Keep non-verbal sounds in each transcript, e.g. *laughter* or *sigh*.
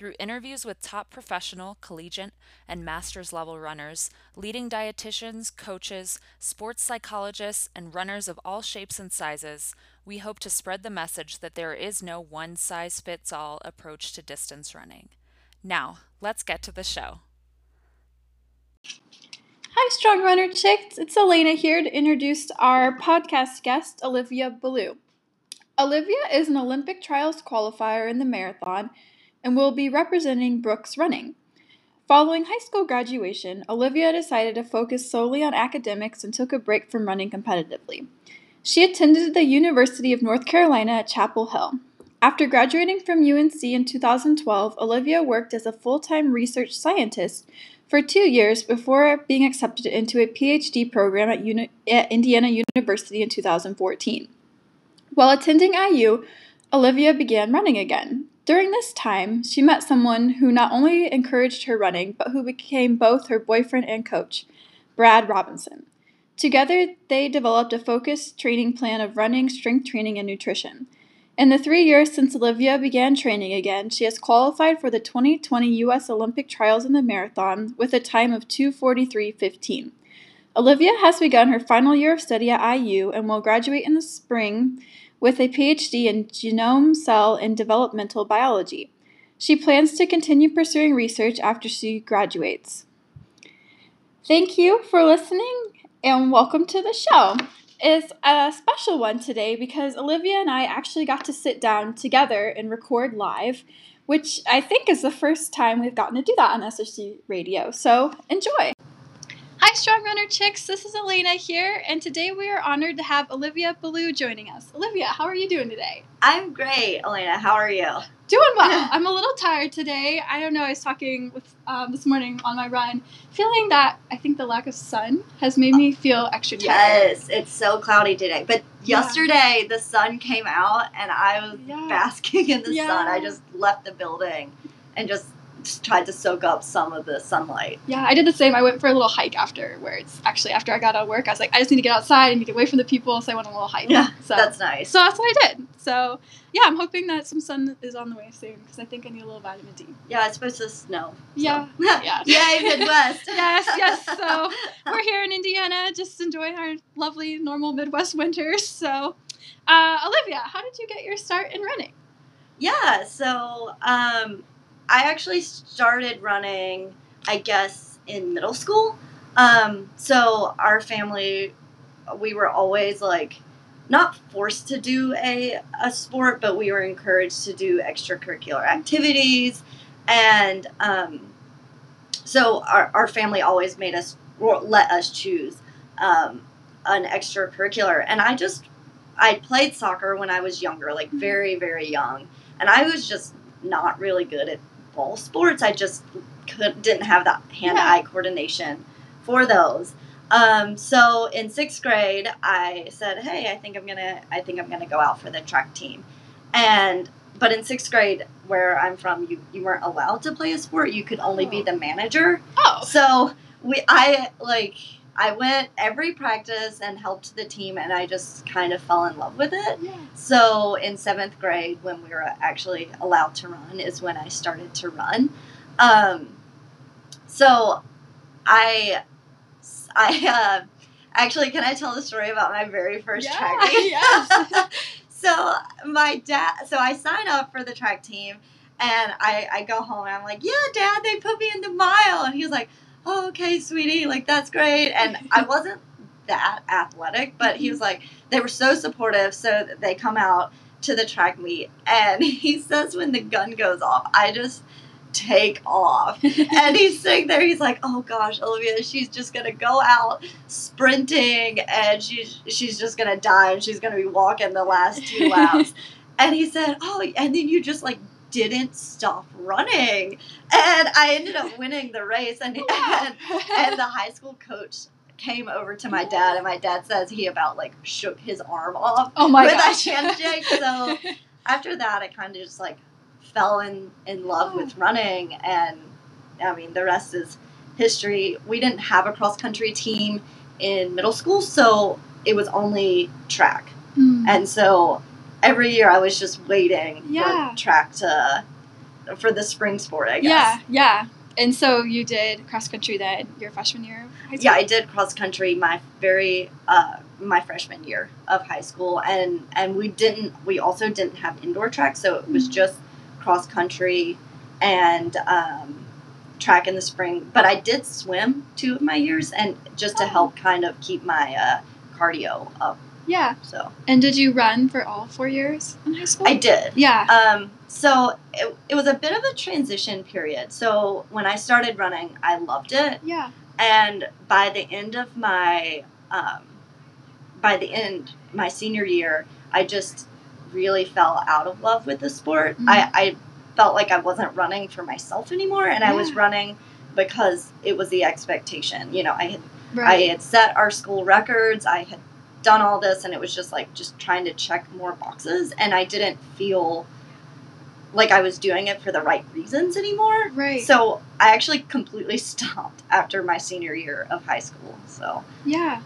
Through interviews with top professional, collegiate, and master's level runners, leading dietitians, coaches, sports psychologists, and runners of all shapes and sizes, we hope to spread the message that there is no one size fits all approach to distance running. Now, let's get to the show. Hi, Strong Runner Chicks. It's Elena here to introduce our podcast guest, Olivia Ballou. Olivia is an Olympic trials qualifier in the marathon and will be representing Brooks Running. Following high school graduation, Olivia decided to focus solely on academics and took a break from running competitively. She attended the University of North Carolina at Chapel Hill. After graduating from UNC in 2012, Olivia worked as a full time research scientist for two years before being accepted into a PhD program at, Uni- at Indiana University in 2014. While attending IU, Olivia began running again. During this time, she met someone who not only encouraged her running, but who became both her boyfriend and coach, Brad Robinson. Together, they developed a focused training plan of running, strength training, and nutrition. In the three years since Olivia began training again, she has qualified for the 2020 U.S. Olympic trials in the marathon with a time of 243.15. Olivia has begun her final year of study at IU and will graduate in the spring with a PhD in genome, cell, and developmental biology. She plans to continue pursuing research after she graduates. Thank you for listening and welcome to the show. It's a special one today because Olivia and I actually got to sit down together and record live, which I think is the first time we've gotten to do that on SRC Radio. So enjoy. Hi, Strong Runner Chicks. This is Elena here, and today we are honored to have Olivia Ballou joining us. Olivia, how are you doing today? I'm great, Elena. How are you? Doing well. *laughs* I'm a little tired today. I don't know. I was talking with um, this morning on my run, feeling that I think the lack of sun has made me feel extra tired. Yes, it's so cloudy today. But Yeah. yesterday the sun came out and I was Yeah. basking in the Yeah. sun. I just left the building and just tried to soak up some of the sunlight. Yeah, I did the same. I went for a little hike afterwards. Actually, after I got out of work, I was like, I just need to get outside and get away from the people, so I went on a little hike. Yeah, so That's nice. so that's what I did. So yeah, I'm hoping that some sun is on the way soon because I think I need a little vitamin D. yeah, it's supposed to snow. so. Yeah, *laughs* yeah. Yay, Midwest. *laughs* yes, yes. So *laughs* we're here in Indiana, just enjoying our lovely, normal Midwest winters. So, uh, Olivia, how did you get your start in running? Yeah, so um, I actually started running, I guess, in middle school. Um, so our family, we were always like not forced to do a, a sport, but we were encouraged to do extracurricular activities. And um, so our, our family always made us, let us choose um, an extracurricular. And I just, I played soccer when I was younger, like very, very young and I was just not really good at ball sports. I just could, didn't have that hand-eye coordination for those. Um, so in sixth grade, I said, "Hey, I think I'm gonna, I think I'm gonna go out for the track team," and but in sixth grade, where I'm from, you you weren't allowed to play a sport. You could only be the manager. Oh, So we, I like, I went every practice and helped the team, and I just kind of fell in love with it. yeah. So in seventh grade, when we were actually allowed to run, is when I started to run. Um, so I, I uh, actually, can I tell the story about my very first Yeah, track meet? yes. *laughs* so my dad, so I sign up for the track team, and I, I go home and I'm like, yeah, dad, they put me in the mile, and he was like, oh, okay, sweetie, like that's great, and I wasn't that athletic, but he was like, they were so supportive, so they come out to the track meet, and *laughs* he says when the gun goes off, I just take off. *laughs* and he's sitting there, he's like, oh gosh, Olivia, she's just gonna go out sprinting and she's she's just gonna die and she's gonna be walking the last two laps. *laughs* and he said, Oh, and then you just like didn't stop running. And I ended up winning the race and and, and the high school coach came over to my dad and my dad says he about like shook his arm off oh my with gosh. that handshake. So *laughs* after that I kinda just like fell in, in love Oh. with running and I mean the rest is history. We didn't have a cross country team in middle school, so it was only track. Mm. And so every year I was just waiting Yeah. for track to for the spring sport, I guess. Yeah, yeah. And so you did cross country then your freshman year of high school? Yeah, I did cross country my very uh, my freshman year of high school, and and we didn't. We also didn't have indoor track, so it was Mhm. just cross country and um, track in the spring. But I did swim two of my years, and just to Oh. help kind of keep my uh, cardio up. Yeah. So And did you run for all four years in high school? I did. Yeah. Um, so it, it was a bit of a transition period. So when I started running, I loved it. yeah. and by the end of my um, by the end my senior year i just really fell out of love with the sport Mhm. I, I felt like i wasn't running for myself anymore and i was running because it was the expectation you know i had i had set our school records i had done all this and it was just like just trying to check more boxes and i didn't feel like i was doing it for the right reasons anymore right. so I actually completely *laughs* stopped after my senior year of high school. So yeah.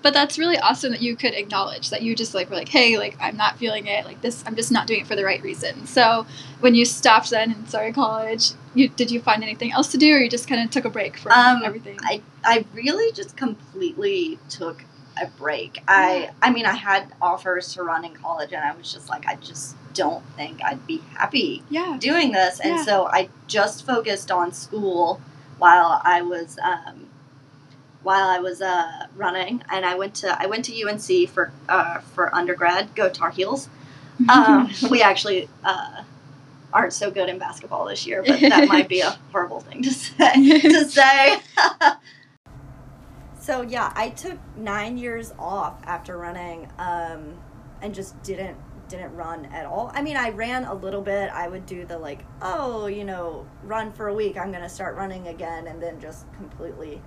But that's really awesome that you could acknowledge that you just like were like, hey, like I'm not feeling it, like this I'm just not doing it for the right reason. So when you stopped then and started college, you did you find anything else to do or you just kinda took a break from Um, everything? I I really just completely took a break. I I mean I had offers to run in college and I was just like I just don't think I'd be happy yeah. doing this. And Yeah. so I just focused on school while I was um, while I was uh, running and I went to I went to UNC for uh, for undergrad, go Tar Heels. *laughs* um, we actually uh, aren't so good in basketball this year, but that might be a *laughs* horrible thing to say. to say. *laughs* so yeah, I took nine years off after running, um, and just didn't didn't run at all. I mean, I ran a little bit. I would do the like, oh, you know, run for a week. I'm gonna start running again, and then just completely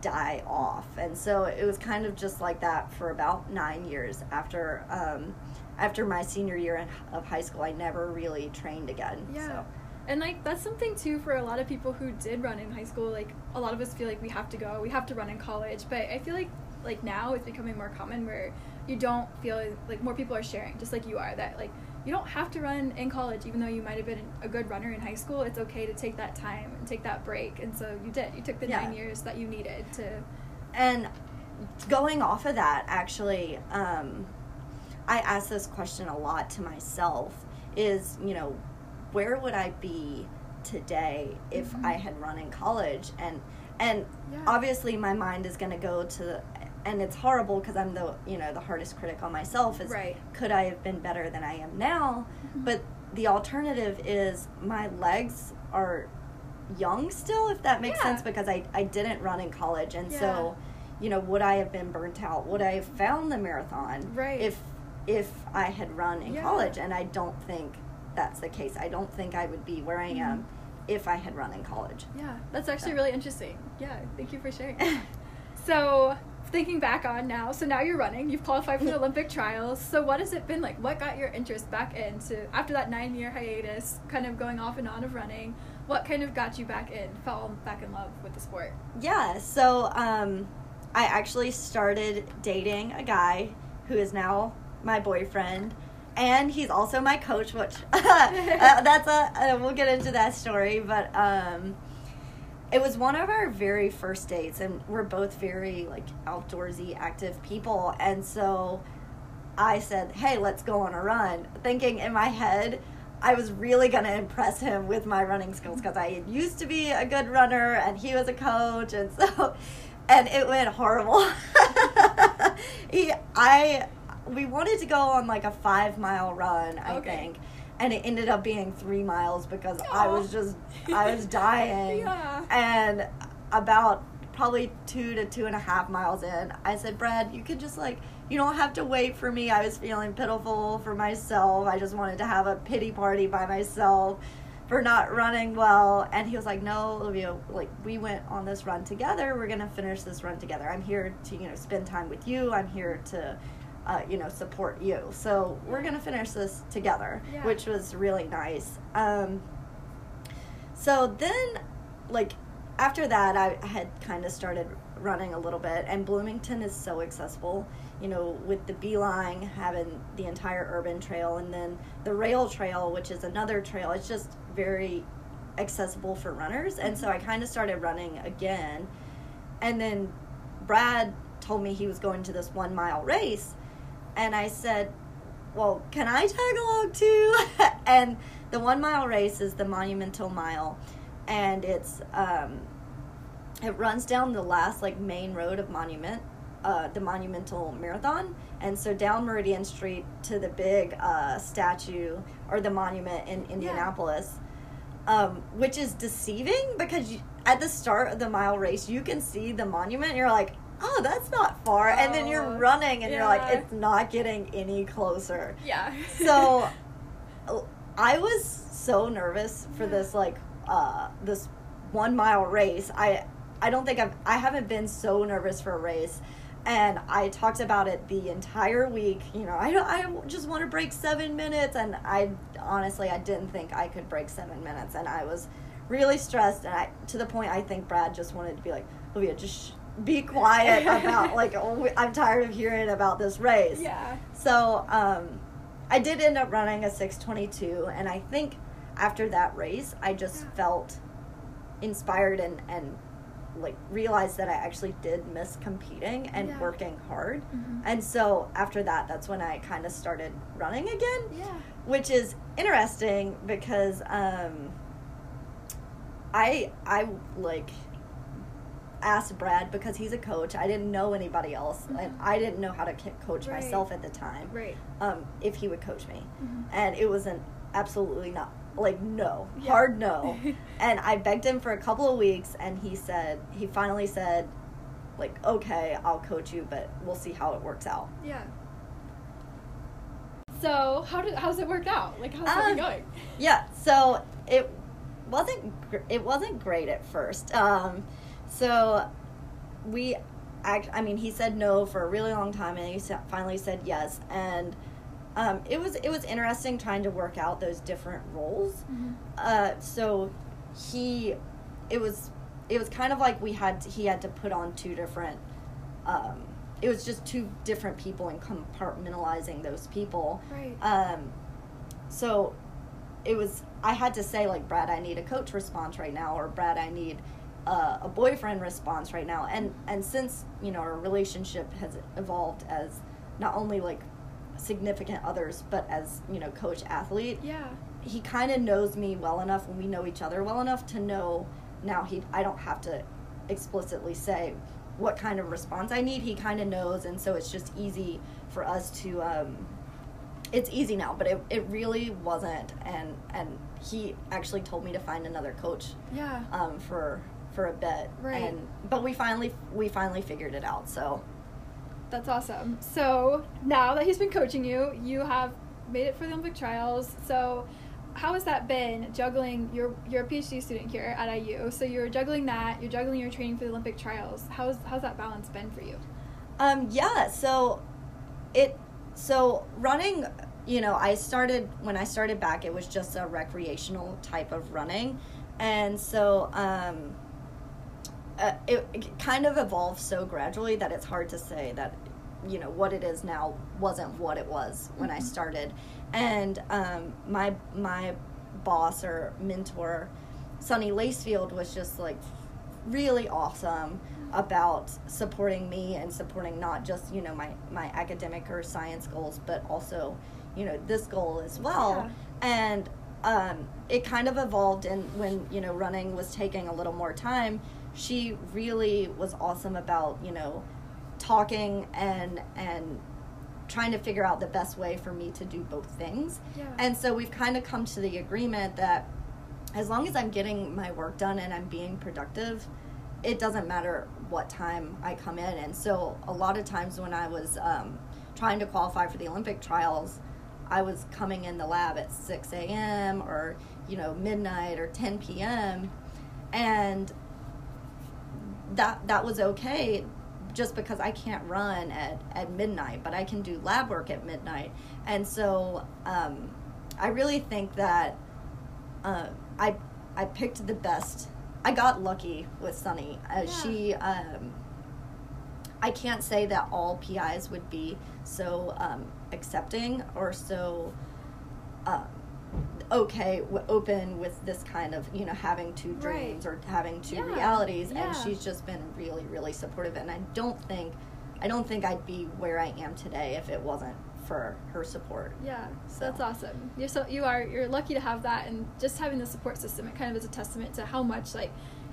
die off. And so it was kind of just like that for about nine years after. Um, after my senior year in, of high school, I never really trained again. Yeah. So. And like that's something too for a lot of people who did run in high school. Like a lot of us feel like we have to go, we have to run in college. But I feel like like now it's becoming more common where you don't feel like more people are sharing, just like you are. That like you don't have to run in college, even though you might have been a good runner in high school. It's okay to take that time and take that break. And so you did. You took the Yeah. nine years that you needed to. And going off of that, actually, um, I ask this question a lot to myself is, you know, where would I be today if Mhm. I had run in college? And and Yeah. obviously my mind is going to go to the and it's horrible because I'm the, you know, the hardest critic on myself is Right. could I have been better than I am now? Mhm. But the alternative is my legs are young still, if that makes Yeah. sense, because I, I didn't run in college. And Yeah. so, you know, would I have been burnt out? Would I have found the marathon Right. if if I had run in college? And I don't think that's the case. I don't think I would be where I am Mm-hmm. if I had run in college. Yeah, that's actually really interesting. Yeah, thank you for sharing. *laughs* So, thinking back on now, so now you're running, you've qualified for the Olympic trials. So, what has it been like? What got your interest back into after that nine year hiatus, kind of going off and on of running? What kind of got you back in, fell back in love with the sport? Yeah, so um, I actually started dating a guy who is now my boyfriend, and he's also my coach. Which *laughs* uh, that's a uh, we'll get into that story, but um, it was one of our very first dates, and we're both very like outdoorsy, active people, and so I said, "Hey, let's go on a run," thinking in my head. I was really going to impress him with my running skills because I used to be a good runner and he was a coach and *laughs* so and it went horrible. *laughs* he I we wanted to go on like a 5 mile run, I Okay. think. And it ended up being 3 miles because I was just I was *laughs* dying. Yeah. And about probably two to two and a half miles in, I said, Brad, you could just like, you don't have to wait for me. I was feeling pitiful for myself. I just wanted to have a pity party by myself for not running well. And he was like, no, Olivia, like, we went on this run together. We're going to finish this run together. I'm here to, you know, spend time with you. I'm here to, uh, you know, support you. So we're gonna finish this together, Yeah. which was really nice. Um, so then, like, after that, I had kind of started running a little bit, and Bloomington is so accessible. You know, with the B-Line having the entire urban trail, and then the rail trail, which is another trail. It's just very accessible for runners, and so I kind of started running again. And then Brad told me he was going to this one mile race, and I said, well, can I tag along too? *laughs* and the one mile race is the Monumental Mile, and it's um, it runs down the last like main road of Monument, uh, the Monumental Marathon, and so down Meridian Street to the big uh, statue or the monument in Indianapolis, um, which is deceiving because you, at the start of the mile race you can see the monument. And you're like. Oh, that's not far. and then you're Oh, running and you're like, it's not getting any closer. Yeah. so *laughs* i was so nervous for this like uh this one mile race. I i don't think i've i haven't been so nervous for a race. And i talked about it the entire week. You know i i just want to break seven minutes. And i honestly i didn't think i could break seven minutes. And i was really stressed. And i to the point i think brad just wanted to be like olivia just sh- be quiet *laughs* about like oh, i'm tired of hearing about this race yeah. so um, I did end up running a 622, and I think after that race, I just Yeah. felt inspired and, and like realized that I actually did miss competing and Yeah. working hard. Mhm. And so after that, that's when I kind of started running again, Yeah. which is interesting because um, I I like asked Brad because he's a coach. I didn't know anybody else, and Mhm. I didn't know how to coach Right. myself at the time Right. um, if he would coach me. Mhm. And it was an absolutely not, like, no, Yeah. hard no. *laughs* and I begged him for a couple of weeks, and he said, he finally said, like, okay, I'll coach you, but we'll see how it works out. Yeah. So how did how's it worked out? Like how's Um, it going? Yeah, so it wasn't gr- it wasn't great at first. Um, so we, act, I mean, he said no for a really long time, and he finally said yes, and um, it was it was interesting trying to work out those different roles. Mhm. Uh, so he, it was it was kind of like we had to, he had to put on two different. Um, it was just two different people and compartmentalizing those people. Right. Um, so it was I had to say like Brad, I need a coach response right now, or Brad, I need uh, a boyfriend response right now. And and since you know our relationship has evolved as not only like significant others, but as you know coach athlete, yeah. he kind of knows me well enough, and we know each other well enough to know now he I don't have to explicitly say what kind of response I need. He kind of knows, and so it's just easy for us to. Um, it's easy now, but it, it really wasn't, and and he actually told me to find another coach Yeah. um, for for a bit, Right. and but we finally we finally figured it out. So That's awesome. So now that he's been coaching you, you have made it for the Olympic trials. So how has that been juggling you're you're a PhD student here at IU. So you're juggling that, you're juggling your training for the Olympic trials. How's how's that balance been for you? Um, yeah, so it so running, you know, I started when I started back it was just a recreational type of running. And so um uh, it, it kind of evolved so gradually that it's hard to say that you know what it is now wasn't what it was when I Mhm. started. And um my my boss or mentor Sonny Lacefield was just like really awesome about supporting me and supporting not just you know my my academic or science goals but also you know this goal as well and um, it kind of evolved and when you know running was taking a little more time she really was awesome about you know talking and and trying to figure out the best way for me to do both things Yeah. and so we've kind of come to the agreement that as long as I'm getting my work done and I'm being productive, it doesn't matter what time I come in. And so a lot of times when I was um, trying to qualify for the Olympic trials, I was coming in the lab at 6 a.m. or, you know, midnight or 10 p.m. And that that was okay just because I can't run at, at midnight, but I can do lab work at midnight. And so um, I really think that uh, I I picked the best. I got lucky with Sunny. Uh, Yeah. She, um, I can't say that all PIs would be so um, accepting or so uh, okay, w- open with this kind of you know having two Right. dreams or having two Yeah. realities. Yeah. And she's just been really, really supportive. And I don't think, I don't think I'd be where I am today if it wasn't for her support. Yeah, So. that's awesome. You're so you are you're lucky to have that, and just having the support system. It kind of is a testament to how much like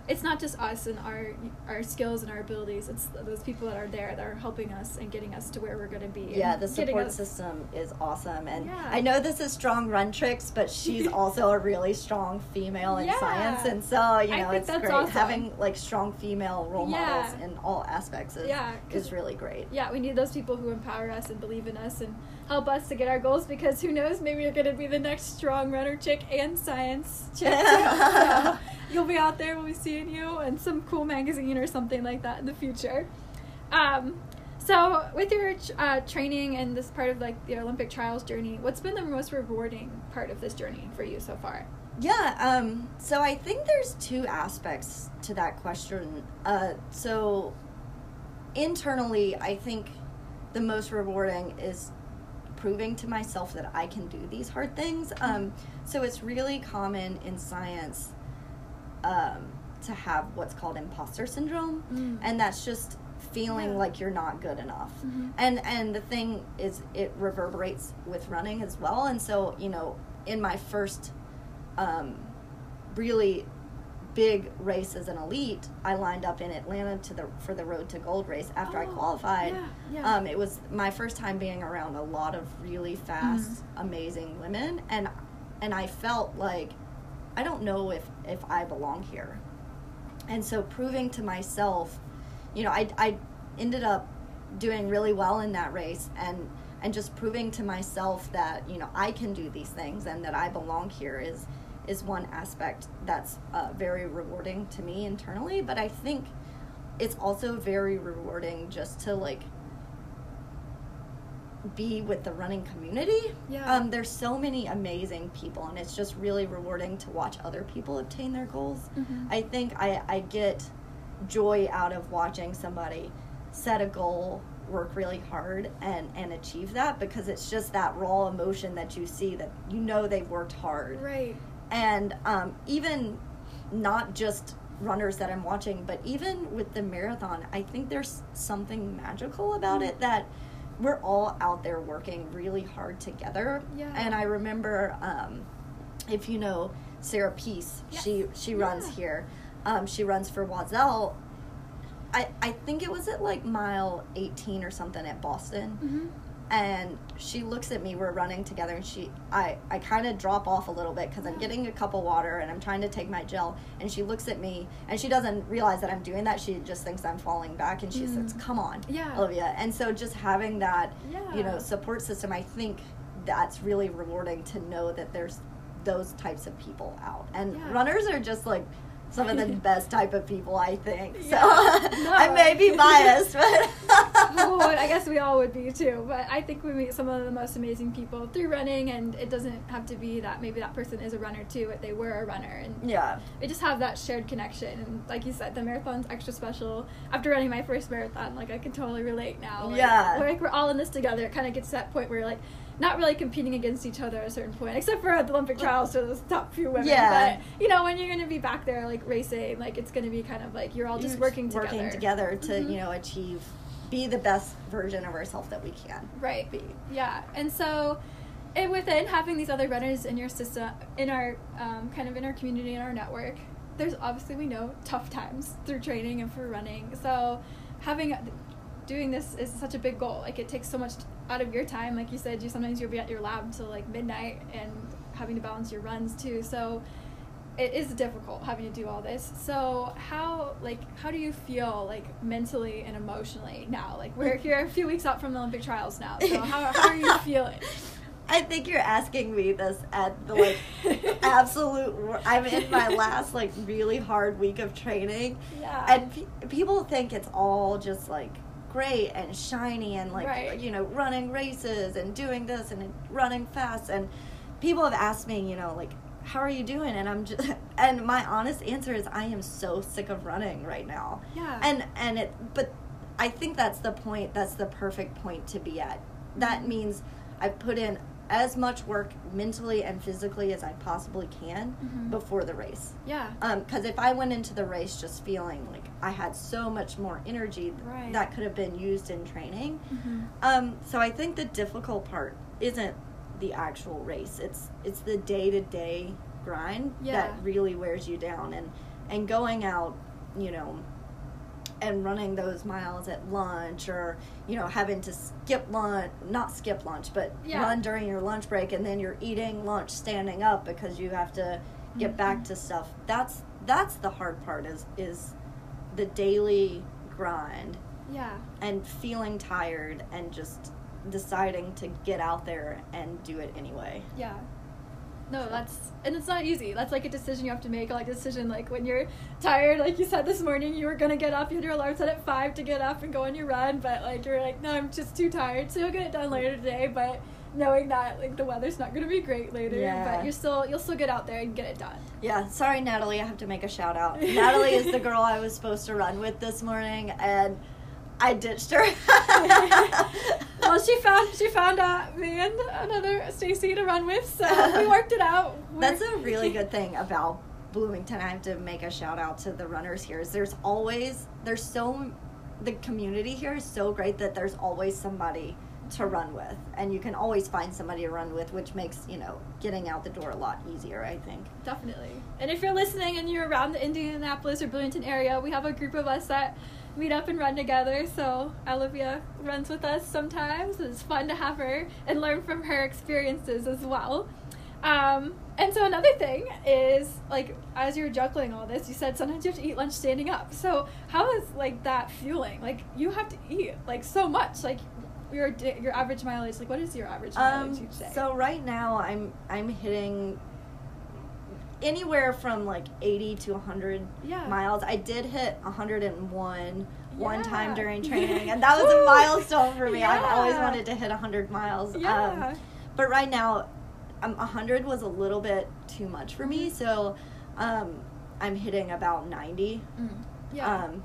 it's not just us and our our skills and our abilities. It's those people that are there that are helping us and getting us to where we're going to be. Yeah, the support us- system is awesome. And Yeah. I know this is Strong Runner Chicks, but she's *laughs* also a really strong female in Yeah. science. And so, you know, it's great. awesome. Having like strong female role Yeah. models in all aspects is, is really great. Yeah, we need those people who empower us and believe in us and help us to get our goals because who knows, maybe you're going to be the next strong runner chick and science chick. *laughs* so you'll be out there, we'll be seeing you in some cool magazine or something like that in the future. Um, so, with your uh, training and this part of like the Olympic trials journey, what's been the most rewarding part of this journey for you so far? Yeah, um, so I think there's two aspects to that question. Uh, so internally, I think the most rewarding is proving to myself that I can do these hard things. Um, so it's really common in science um, to have what's called imposter syndrome, Mm. and that's just feeling Yeah. like you're not good enough. Mhm. And and the thing is, it reverberates with running as well. And so you know, in my first um, really big race as an elite, I lined up in Atlanta to the for the Road to Gold race after I Oh, qualified. yeah, yeah. Um, it was my first time being around a lot of really fast, Mm-hmm. amazing women, and and I felt like I don't know if if I belong here. And so proving to myself, you know, I I ended up doing really well in that race and and just proving to myself that you know I can do these things and that I belong here is is one aspect that's uh, very rewarding to me internally. But I think it's also very rewarding just to like be with the running community. Yeah. Um, there's so many amazing people, and it's just really rewarding to watch other people obtain their goals. Mhm. I think I, I get joy out of watching somebody set a goal, work really hard, and, and achieve that because it's just that raw emotion that you see that you know they've worked hard Right. And um, even not just runners that I'm watching, but even with the marathon, I think there's something magical about it that we're all out there working really hard together. Yeah. And I remember, um, if you know Sarah Pease, Yes. she she runs Yeah. here. Um, she runs for Wazell. I, I think it was at like mile 18 or something at Boston Mm-hmm. And she looks at me we're running together and she i i kind of drop off a little bit because i'm getting a cup of water and i'm trying to take my gel and she looks at me and she doesn't realize that i'm doing that she just thinks i'm falling back and she says Mm. come on Yeah. olivia and so just having that you know support system i think that's really rewarding to know that there's those types of people out and Yeah. runners are just like some of the *laughs* best type of people i think so Yeah. *laughs* No. i may be biased but *laughs* oh, I guess we all would be too. But I think we meet some of the most amazing people through running, and it doesn't have to be that maybe that person is a runner too, but they were a runner, and yeah we just have that shared connection. And like you said, the marathon's extra special. After running my first marathon, like I can totally relate now. Like, Yeah. like we're all in this together. It kind of gets to that point where like. Not really competing against each other at a certain point, except for at the Olympic trials for those top few women. Yeah. But you know, when you're gonna be back there like racing, like it's gonna be kind of like you're all just You're working together. working together to Mhm. you know achieve be the best version of ourselves that we can Right. be Yeah, and so, and within having these other runners in your system, in our um, kind of in our community, in our network, there's obviously we know tough times through training and for running. So, having doing this is such a big goal. Like it takes so much out of your time. Like you said, you sometimes you'll be at your lab till like midnight and having to balance your runs too. So. It is difficult having to do all this. So how like how do you feel like mentally and emotionally now? Like we're here a few weeks out from the Olympic trials now. So how, how are you *laughs* feeling? i think you're asking me this at the like *laughs* absolute i'm in my last like really hard week of training Yeah. and pe- people think it's all just like great and shiny and like Right. you know running races and doing this and running fast and people have asked me you know like how are you doing and i'm just *laughs* and my honest answer is i am so sick of running right now Yeah. and and it but i think that's the point that's the perfect point to be at that Mhm. means i've put in as much work mentally and physically as i possibly can Mhm. before the race yeah. because if I went into the race just feeling like I had so much more energy Right. that could have been used in training, Mhm. um, so I think the difficult part isn't the actual race; it's it's the day to day grind Yeah. that really wears you down, and and going out, you know, and running those miles at lunch, or you know, having to skip lunch, not skip lunch, but Yeah. run during your lunch break, and then you're eating lunch standing up because you have to get back Mhm. to stuff. That's that's the hard part is is the daily grind Yeah. and feeling tired and just deciding to get out there and do it anyway. Yeah. No, that's and it's not easy. That's like a decision you have to make. Like a decision like when you're tired, like you said this morning, you were gonna get up. You had your alarm set at five to get up and go on your run, but like you're like, no, I'm just too tired. So you'll get it done later today. But knowing that like the weather's not gonna be great later, Yeah. but you're still you'll still get out there and get it done. Yeah, sorry Natalie, I have to make a shout out. *laughs* Natalie is the girl I was supposed to run with this morning and I ditched her. *laughs* well, she found she found uh, me and another Stacy to run with, so we *laughs* worked it out. That's We're- a really *laughs* good thing about Bloomington. I have to make a shout out to the runners here. Is there's always there's so the community here is so great that there's always somebody to run with, and you can always find somebody to run with, which makes you know getting out the door a lot easier. I think. Definitely. And if you're listening and you're around the Indianapolis or Bloomington area, we have a group of us that meet up and run together. So Olivia runs with us sometimes. It's fun to have her and learn from her experiences as well. Um, and so another thing is like as you're juggling all this, you said sometimes you have to eat lunch standing up. So how is like that fueling? Like you have to eat like so much. Like your your average mileage. Like what is your average mileage Um, each day? so right now I'm I'm hitting anywhere from like 80 to 100 Yeah. miles. I did hit 101 one time during *laughs* training, and that was a milestone for me. I've always wanted to hit 100 miles. yeah. Um, but right now, um, 100 was a little bit too much for me, Mhm. so um, I'm hitting about 90. Mm. Yeah. Um,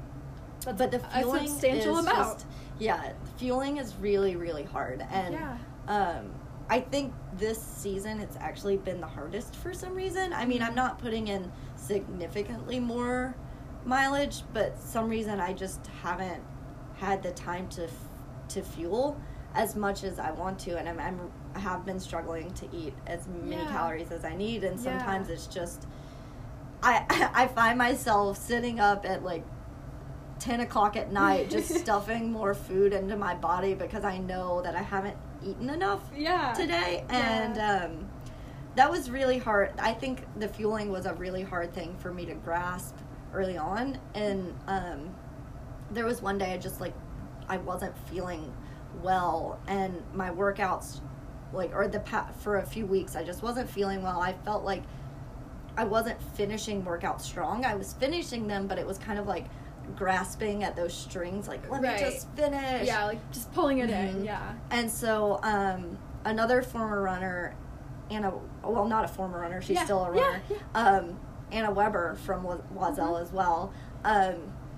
but the a fueling substantial is amount. just yeah, fueling is really really hard, and yeah. um, I think this season it's actually been the hardest for some reason. I mean, I'm not putting in significantly more mileage, but some reason I just haven't had the time to f- to fuel as much as I want to, and I'm, I'm I have been struggling to eat as many Yeah. calories as I need, and Yeah. sometimes it's just I *laughs* I find myself sitting up at like 10 o'clock at night just *laughs* stuffing more food into my body because I know that I haven't eaten enough Yeah. today and Yeah. um, that was really hard i think the fueling was a really hard thing for me to grasp early on and um, there was one day i just like i wasn't feeling well and my workouts like or the pa- for a few weeks i just wasn't feeling well i felt like i wasn't finishing workouts strong i was finishing them but it was kind of like grasping at those strings like let Right. me just finish Yeah, like just pulling it in. Mhm. Yeah. and so, um, another former runner, Anna, well, not a former runner, she's Yeah, still a runner, yeah. Um, Anna Weber from Wa- Wazell Mhm. as well, um,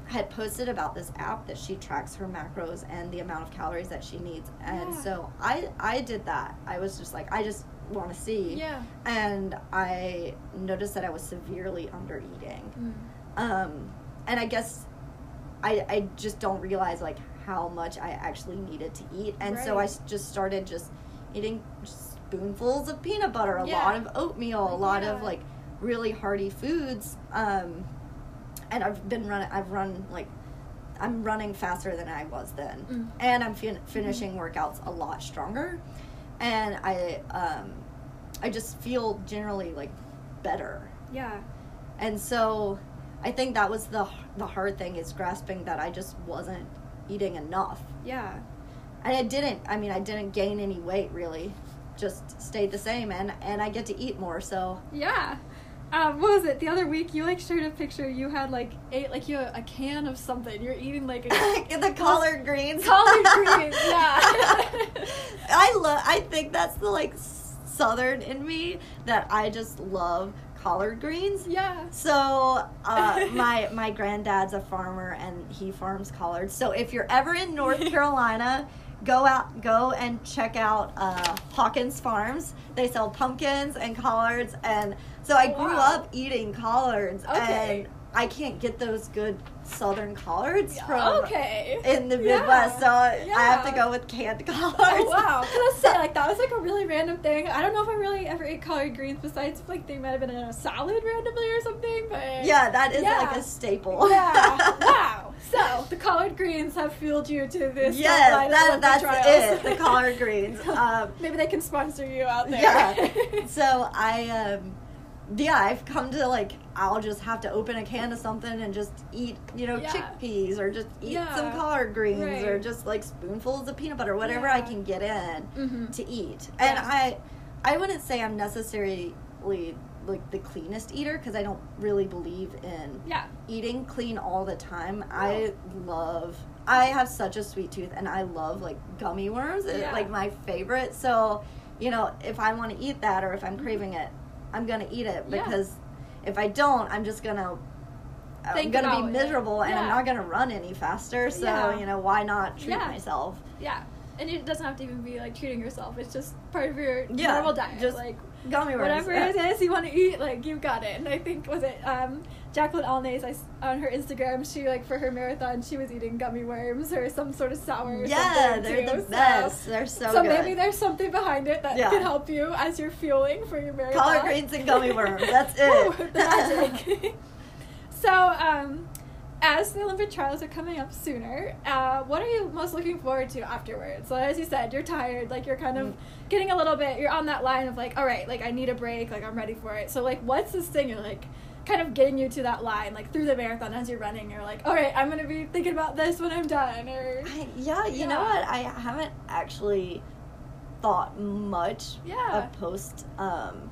had posted about this app that she tracks her macros and the amount of calories that she needs. And Yeah. so I, I did that. I was just like, I just want to see. Yeah. And I noticed that I was severely under eating Mm. um, and I guess I I just don't realize like how much I actually needed to eat, and so I just started just eating spoonfuls of peanut butter, a Yeah. lot of oatmeal, a lot of like really hearty foods. Um, and I've been running. I've run like I'm running faster than I was then, Mm. and I'm fin- finishing workouts a lot stronger, and I um, I just feel generally like better. Yeah. And so I think that was the the hard thing is grasping that I just wasn't eating enough. Yeah. And I didn't I mean I didn't gain any weight really. Just stayed the same and and I get to eat more so Yeah. Um, what was it? The other week, you like shared a picture. You had like ate like you had a can of something. You're eating like a *laughs* the collard greens. collard *laughs* greens. Yeah. I love. I think that's the like southern in me that I just love collard greens. yeah. So uh, *laughs* my my granddad's a farmer and he farms collards. So if you're ever in North *laughs* Carolina, go out go and check out uh, Hawkins Farms. They sell pumpkins and collards, and so I grew Wow. up eating collards, Okay. and I can't get those good southern collards from okay. in the Yeah. Midwest, so I have to go with canned *laughs* collards. Oh wow! Can I *laughs* say like that was like a really random thing? I don't know if I really ever ate collard greens besides like they might have been in a salad randomly or something, but Yeah, that is Yeah. like a staple. yeah. *laughs* wow. So the collard greens have fueled you to this. Yes, that, that's trials. it. The collard greens. Um, Maybe they can sponsor you out there. yeah. So I, um, yeah, I've come to like I'll just have to open a can of something and just eat, you know, Yeah. chickpeas or just eat Yeah. some collard greens or just like spoonfuls of peanut butter, whatever I can get in hmm to eat. And I, I wouldn't say I'm necessarily like the cleanest eater because I don't really believe in Yeah. eating clean all the time. I love I have such a sweet tooth and I love like gummy worms. It's Yeah. like my favorite. So, you know, if I want to eat that or if I'm craving it, I'm to eat it Yeah. because if I don't, I'm just going to I'm to be it. miserable and I'm not to run any faster. So, Yeah. you know, why not treat Yeah. myself? Yeah. And it doesn't have to even be like treating yourself. It's just part of your Yeah, normal diet. just like Gummy worms. whatever it *laughs* is you want to eat, like you've got it. And I think was it um, Jacqueline Alnes I on her Instagram, she like for her marathon she was eating gummy worms or some sort of sour. Yeah, they're too, the so- best. They're so, good. So, good. maybe there's something behind it that Yeah. can help you as you're fueling for your marathon. collard greens and gummy worms. That's *laughs* it. Woo, the magic. *laughs* so, um, as the Olympic trials are coming up sooner, uh, what are you most looking forward to afterwards? So, as you said, you're tired, like you're kind of Mm. getting a little bit, you're on that line of like, all right, like I need a break, like I'm ready for it. So, like, what's this thing you're like, kind of getting you to that line, like through the marathon as you're running? You're like, all right, I'm gonna be thinking about this when I'm done, or I, yeah, you know what? I haven't actually thought much Yeah. of post um,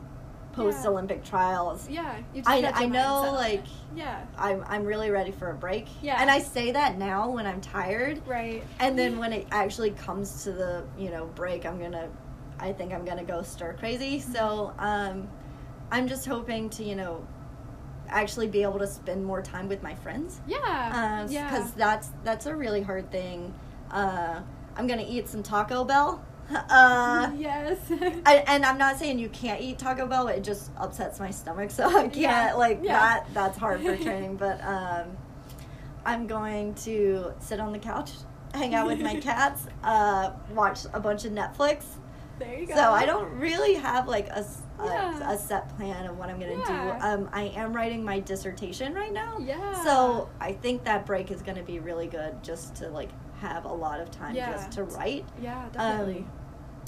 post Olympic trials. yeah, I, I know like yeah, I'm I'm really ready for a break. Yeah. And I say that now when I'm tired, right, and then when it actually comes to the you know break, I'm gonna I think I'm gonna go stir crazy. So um, I'm just hoping to you know actually be able to spend more time with my friends yeah, because yeah, that's that's a really hard thing. Uh, I'm gonna eat some Taco Bell. *laughs* Uh, *laughs* yes, *laughs* I, and I'm not saying you can't eat Taco Bell. It just upsets my stomach, so I can't. Yeah, Like yeah. that. That's hard for training. But um, I'm going to sit on the couch, hang out with my cats, uh, watch a bunch of Netflix. There you go. So I don't really have like a, a- Yeah. a set plan of what I'm gonna Yeah. do. Um, I am writing my dissertation right now. Yeah. So I think that break is gonna be really good just to like have a lot of time Yeah. just to write. Yeah, definitely. Um,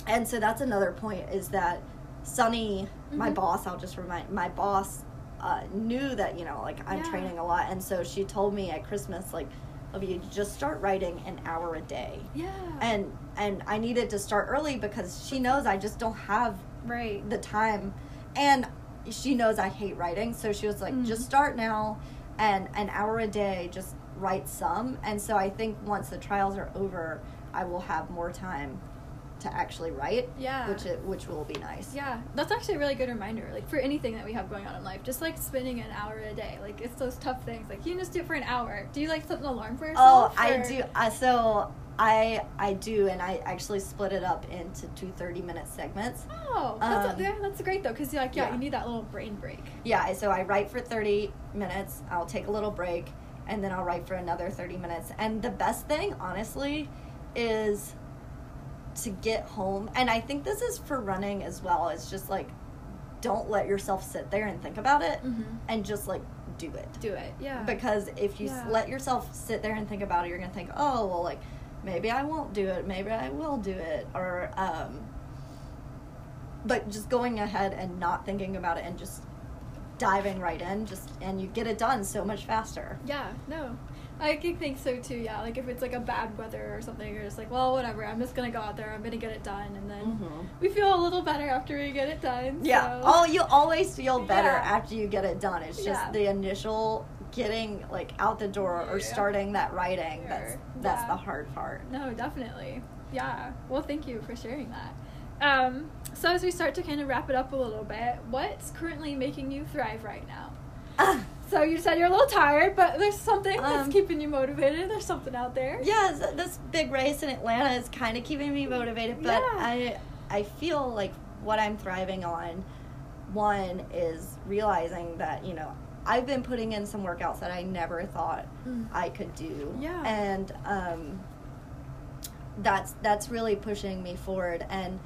and so that's another point is that Sunny, my Mhm. boss, I'll just remind my boss uh, knew that you know like I'm Yeah. training a lot, and so she told me at Christmas like, Olivia, you just start writing an hour a day yeah. and and I needed to start early because she knows I just don't have right. the time and she knows I hate writing so she was like Mhm. just start now and an hour a day just write some and so I think once the trials are over I will have more time to actually write Yeah. which it which will be nice Yeah, that's actually a really good reminder. Like for anything that we have going on in life, just like spending an hour a day. Like it's those tough things. Like you can just do it for an hour. Do you like set an alarm for yourself? oh yourself? I do uh, so I I do and I actually split it up into two 30 minute segments Oh, that's, Um, yeah, that's great though, because you're like yeah, yeah. you need that little brain break. Yeah, so I write for 30 minutes, I'll take a little break, and then I'll write for another 30 minutes. And the best thing, honestly, is to get home. And I think this is for running as well. It's just like, don't let yourself sit there and think about it Mm-hmm. and just like do it. Do it. Yeah. Because if you Yeah. let yourself sit there and think about it, you're to think, oh, well, like, maybe I won't do it. Maybe I will do it. Or, um, but just going ahead and not thinking about it and just diving right in just and you get it done so much faster Yeah, no. I can think so too. Yeah, like if it's like a bad weather or something, you're just like, well, whatever. I'm just gonna go out there. I'm gonna get it done, and then Mhm. we feel a little better after we get it done. Yeah. so- Oh, you always feel better Yeah. after you get it done. It's just Yeah. the initial getting like out the door or Yeah. starting that writing. That's Sure. that's Yeah. the hard part. No, definitely. Yeah. Well, thank you for sharing that. Um, so as we start to kind of wrap it up a little bit, what's currently making you thrive right now? *laughs* So you said you're a little tired, but there's something that's Um, keeping you motivated. There's something out there. yeah, this big race in Atlanta is kind of keeping me motivated, but Yeah. I I feel like what I'm thriving on one is realizing that, you know, I've been putting in some workouts that I never thought Mm. I could do. Yeah. And um that's that's really pushing me forward and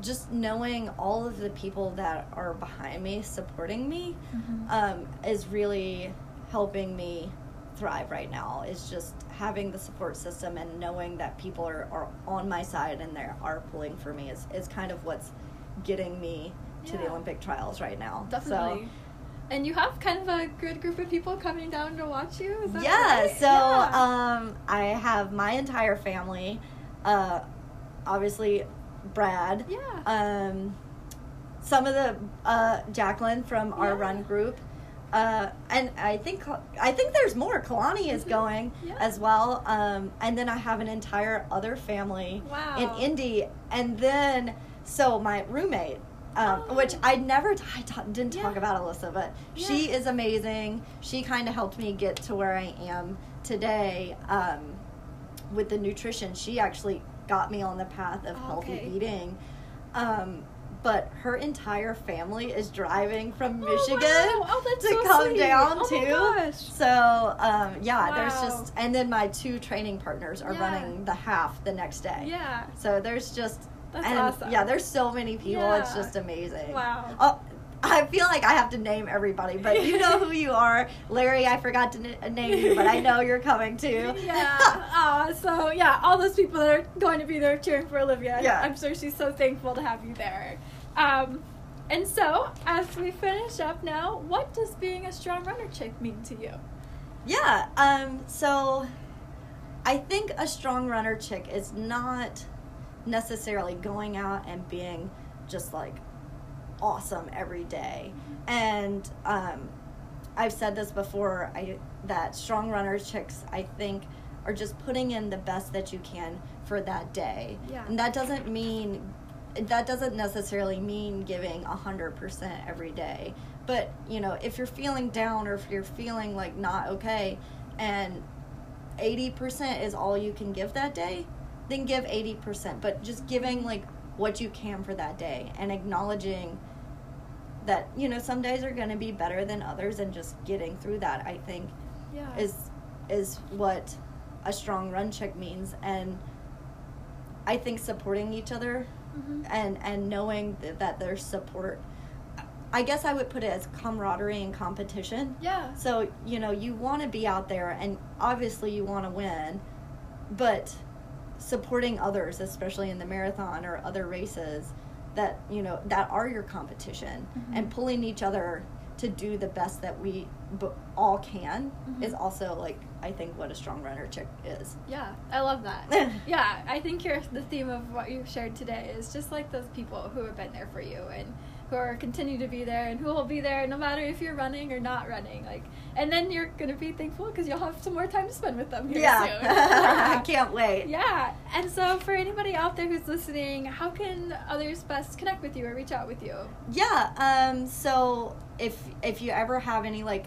just knowing all of the people that are behind me supporting me Mhm. um, is really helping me thrive right now is just having the support system and knowing that people are, are on my side and they are pulling for me is, is kind of what's getting me to the olympic trials right now Definitely. And you have kind of a good group of people coming down to watch you. Is so that yeah right? so Yeah. um, i have my entire family uh, obviously brad yeah. um, some of the uh, Jacqueline from our Yeah. run group, uh, and I think I think there's more. Kalani is Mhm. going Yeah. as well, um, and then I have an entire other family Wow. in Indy, and then so my roommate. Um, Oh. Which I never, I t- didn't talk Yeah. about Alyssa, but she is amazing. She kind of helped me get to where I am today um, with the nutrition. She actually got me on the path of healthy okay. eating. Um, but her entire family is driving from Oh, Michigan wow. Oh, to so come sweet. down Oh, too. So um, yeah, there's just and then my two training partners are Yeah. running the half the next day. Yeah. So there's just That's and awesome. yeah, there's so many people. It's just amazing. Wow. Oh, I feel like I have to name everybody, but you know who you are, Larry. I forgot to n- name you, but I know you're coming too. *laughs* yeah. *laughs* Aw, so yeah, all those people that are going to be there cheering for Olivia. Yeah. I'm sure she's so thankful to have you there. Um, and so, as we finish up now, what does being a strong runner chick mean to you? Yeah. Um. So, I think a strong runner chick is not necessarily going out and being just like awesome every day. And um, I've said this before. I that strong runner chicks I think are just putting in the best that you can for that day. Yeah. And that doesn't mean that doesn't necessarily mean giving 100% every day. But, you know, if you're feeling down or if you're feeling like not okay and 80% is all you can give that day, then give 80%. But just giving like what you can for that day and acknowledging that, you know, some days are going to be better than others and just getting through that, I think Yeah. is is what a strong runner chick means and I think supporting each other Mhm. and and knowing that, that there's support I guess I would put it as camaraderie and competition. Yeah. So, you know, you want to be out there and obviously you want to win, but supporting others, especially in the marathon or other races that, you know, that are your competition Mhm. and pulling each other to do the best that we b- all can Mhm. is also like I think what a strong runner chick is. Yeah, I love that. *laughs* yeah, I think your the theme of what you've shared today is just like those people who have been there for you and are continue to be there and who will be there no matter if you're running or not running. Like, and then you're gonna be thankful because you'll have some more time to spend with them here Yeah. soon. *laughs* I *laughs* can't wait. Yeah, and so for anybody out there who's listening, how can others best connect with you or reach out with you? Yeah. Um. So if if you ever have any like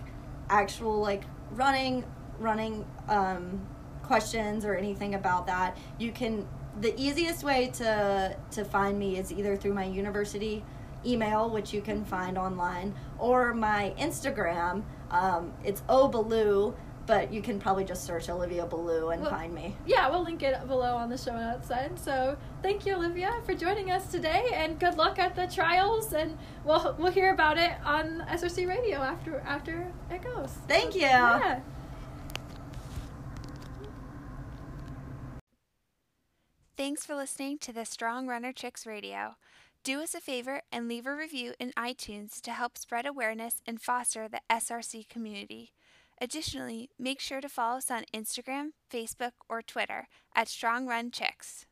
actual like running running um questions or anything about that, you can. The easiest way to to find me is either through my university email, which you can find online, or my Instagram. Um, it's oballew, but you can probably just search Olivia Ballew and Well- find me. Yeah, we'll link it below on the show notes then. So thank you, Olivia, for joining us today, and good luck at the trials. And we'll we'll hear about it on SRC Radio after after it goes. Thank you. Yeah. Thanks for listening to the Strong Runner Chicks Radio. Do us a favor and leave a review in iTunes to help spread awareness and foster the SRC community. Additionally, make sure to follow us on Instagram, Facebook, or Twitter at Strong Runner Chicks.